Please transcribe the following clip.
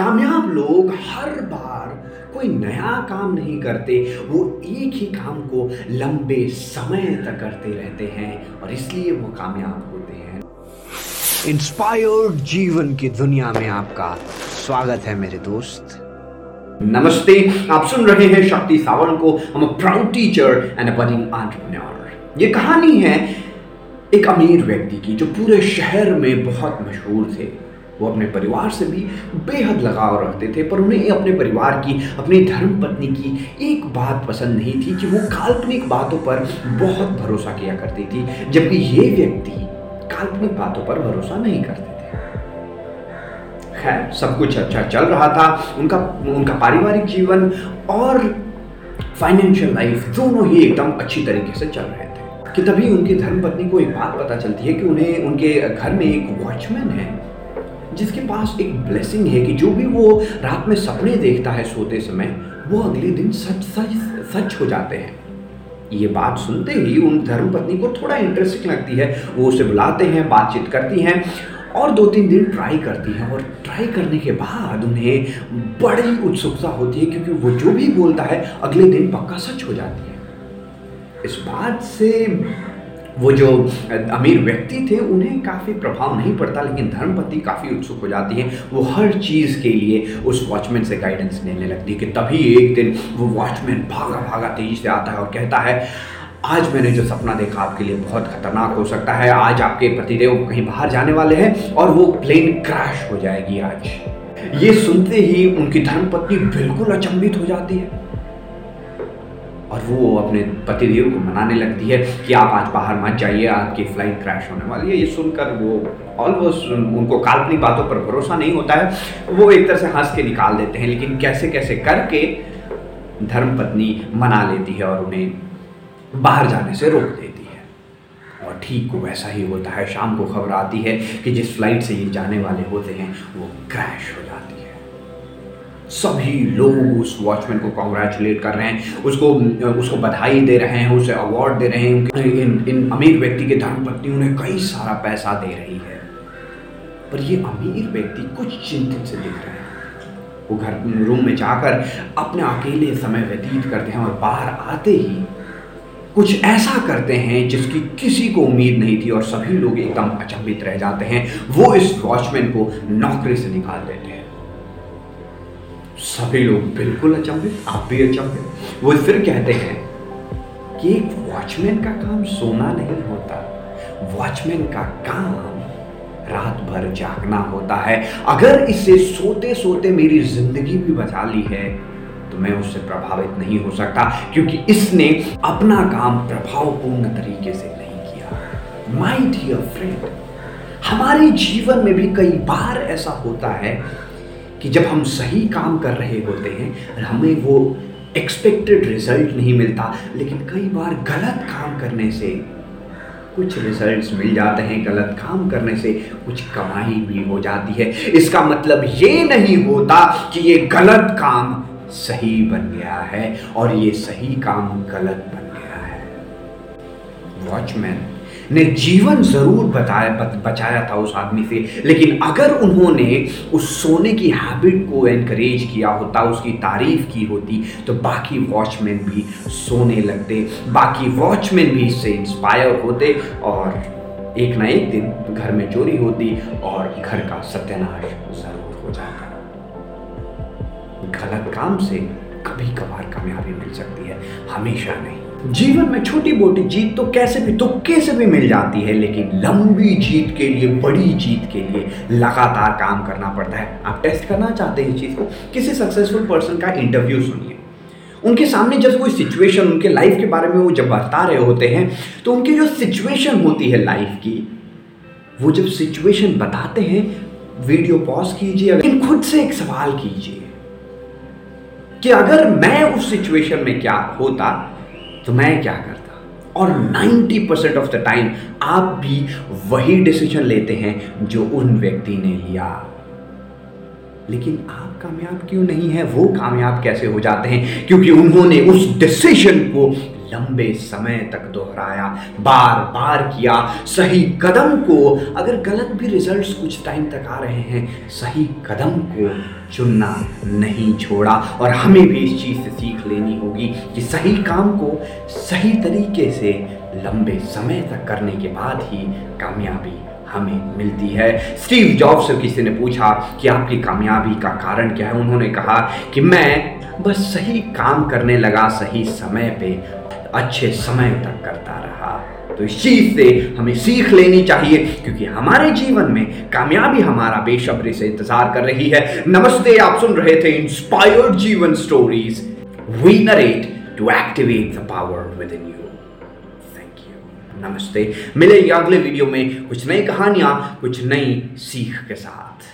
कामयाब लोग हर बार कोई नया काम नहीं करते वो एक ही काम को लंबे समय तक करते रहते हैं और इसलिए वो कामयाब होते हैं। इंस्पायर्ड जीवन की दुनिया में आपका स्वागत है मेरे दोस्त। नमस्ते आप सुन रहे हैं शक्ति सावंत को। हम proud teacher and budding entrepreneur ये कहानी है एक अमीर व्यक्ति की जो पूरे शहर में बहुत मशहूर थे। वो अपने परिवार से भी बेहद लगाव रखते थे, पर उन्हें अपने परिवार की, अपनी धर्म पत्नी की एक बात पसंद नहीं थी कि वो काल्पनिक बातों पर बहुत भरोसा किया करती थी, जबकि ये व्यक्ति काल्पनिक बातों पर भरोसा नहीं करते थे। खैर, सब कुछ अच्छा चल रहा था, उनका उनका पारिवारिक जीवन और फाइनेंशियल लाइफ दोनों ही एकदम अच्छी तरीके से चल रहे थे। कि तभी उनकी धर्मपत्नी को एक बात पता चलती है कि उन्हें, उनके घर में एक वॉचमैन है। जिसके पास एक ब्लेसिंग है कि जो भी वो रात में सपने देखता है सोते समय, वो अगले दिन सच सच सच हो जाते हैं। ये बात सुनते ही उन धर्मपत्नी को थोड़ा इंटरेस्टिंग लगती है। वो उसे बुलाते हैं, बातचीत करती हैं और दो तीन दिन ट्राई करती हैं और ट्राई करने के बाद उन्हें बड़ी उत्सुकता होती है क्योंकि वो जो भी बोलता है, अगले दिन पक्का सच हो जाती है। इस बात से वो जो अमीर व्यक्ति थे, उन्हें काफ़ी प्रभाव नहीं पड़ता, लेकिन धर्मपति काफ़ी उत्सुक हो जाती है। वो हर चीज़ के लिए उस वॉचमैन से गाइडेंस लेने लगती है कि तभी एक दिन वो वॉचमैन भागा भागा तेज़ी से आता है और कहता है, आज मैंने जो सपना देखा आपके लिए बहुत खतरनाक हो सकता है। आज आपके पतिदेव कहीं बाहर जाने वाले हैं और वो प्लेन क्रैश हो जाएगी आज। ये सुनते ही उनकी धर्मपत्नी बिल्कुल अचंभित हो जाती है। और वो अपने पतिदेव को मनाने लगती है कि आप आज बाहर मत जाइए, आपकी फ़्लाइट क्रैश होने वाली है। ये सुनकर वो ऑलमोस्ट उनको काल्पनिक बातों पर भरोसा नहीं होता है। वो एक तरह से हंस के निकाल देते हैं, लेकिन कैसे कैसे करके धर्मपत्नी मना लेती है और उन्हें बाहर जाने से रोक देती है। और ठीक वैसा ही होता है। शाम को खबर आती है कि जिस फ़्लाइट से ये जाने वाले होते हैं, वो क्रैश हो जाती है। सभी लोग उस वॉचमैन को कॉन्ग्रेचुलेट कर रहे हैं, उसको उसको बधाई दे रहे हैं, उसे अवार्ड दे रहे हैं इन इन अमीर व्यक्ति के धर्मपत्नी उन्हें कई सारा पैसा दे रही है। पर ये अमीर व्यक्ति कुछ चिंतित से दिख रहे हैं। वो घर रूम में जाकर अपने अकेले समय व्यतीत करते हैं और बाहर आते ही कुछ ऐसा करते हैं जिसकी किसी को उम्मीद नहीं थी और सभी लोग एकदम अचंभित रह जाते हैं। वो इस वॉचमैन को नौकरी से निकाल देते हैं। सभी लोग बिल्कुल अचंभित, आप भी अचंभित। वो फिर कहते हैं कि एक वॉचमैन का काम सोना नहीं होता। वॉचमैन का काम रात भर जागना होता है। अगर इसे सोते सोते मेरी ज़िंदगी भी बचा ली है तो मैं उससे प्रभावित नहीं हो सकता, क्योंकि इसने अपना काम प्रभावपूर्ण तरीके से नहीं किया। माई डियर फ्रेंड हमारे जीवन में भी कई बार ऐसा होता है कि जब हम सही काम कर रहे होते हैं हमें वो एक्सपेक्टेड रिज़ल्ट नहीं मिलता, लेकिन कई बार गलत काम करने से, कुछ रिजल्ट्स मिल जाते हैं, गलत काम करने से कुछ कमाई भी हो जाती है। इसका मतलब ये नहीं होता कि ये गलत काम सही बन गया है, और ये सही काम गलत बन गया है। वॉचमैन ने जीवन ज़रूर बताया बचाया था उस आदमी से। लेकिन अगर उन्होंने उस सोने की हैबिट को एनकरेज किया होता, उसकी तारीफ़ की होती तो बाकी वॉचमैन भी सोने लगते। बाकी वॉचमैन भी इससे इंस्पायर होते और एक ना एक दिन घर में चोरी होती और घर का सत्यानाश ज़रूर हो जाता। गलत काम से कभी कभार कामयाबी मिल सकती है। हमेशा नहीं। जीवन में छोटी मोटी जीत तो कैसे भी तुक्के से भी मिल जाती है, लेकिन लंबी जीत के लिए, बड़ी जीत के लिए लगातार काम करना पड़ता है। आप टेस्ट करना चाहते हैं इस चीज़ को? किसी सक्सेसफुल पर्सन का इंटरव्यू सुनिए। उनके सामने जब कोई सिचुएशन उनके लाइफ के बारे में वो जब बता रहे होते हैं तो उनकी जो सिचुएशन होती है लाइफ की, वो जब सिचुएशन बताते हैं वीडियो पॉज कीजिए लेकिन खुद से एक सवाल कीजिए कि अगर मैं उस सिचुएशन में क्या होता तो मैं क्या करता? और 90 परसेंट ऑफ़ द टाइम आप भी वही डिसीज़न लेते हैं जो उन व्यक्ति ने लिया। लेकिन आप कामयाब क्यों नहीं है? वो कामयाब कैसे हो जाते हैं? क्योंकि उन्होंने उस डिसीज़न को लंबे समय तक दोहराया बार बार किया, सही कदम को अगर गलत भी रिजल्ट्स कुछ टाइम तक आ रहे हैं, सही कदम को चुनना नहीं छोड़ा। और हमें भी इस चीज़ से सीख लेनी होगी कि सही काम को सही तरीके से लंबे समय तक करने के बाद ही कामयाबी हमें मिलती है। स्टीव जॉब्स से किसी ने पूछा कि आपकी कामयाबी का कारण क्या है? उन्होंने कहा कि मैं बस सही काम करने लगा, सही समय पे अच्छे समय तक करता रहा। तो इस चीज़ से हमें सीख लेनी चाहिए, क्योंकि हमारे जीवन में कामयाबी हमारा बेशब्री से इंतज़ार कर रही है। नमस्ते, आप सुन रहे थे इंस्पायर्ड जीवन stories we narrate to activate the power within you thank you नमस्ते, मिलेंगे अगले वीडियो में कुछ नई कहानियाँ, कुछ नई सीख के साथ।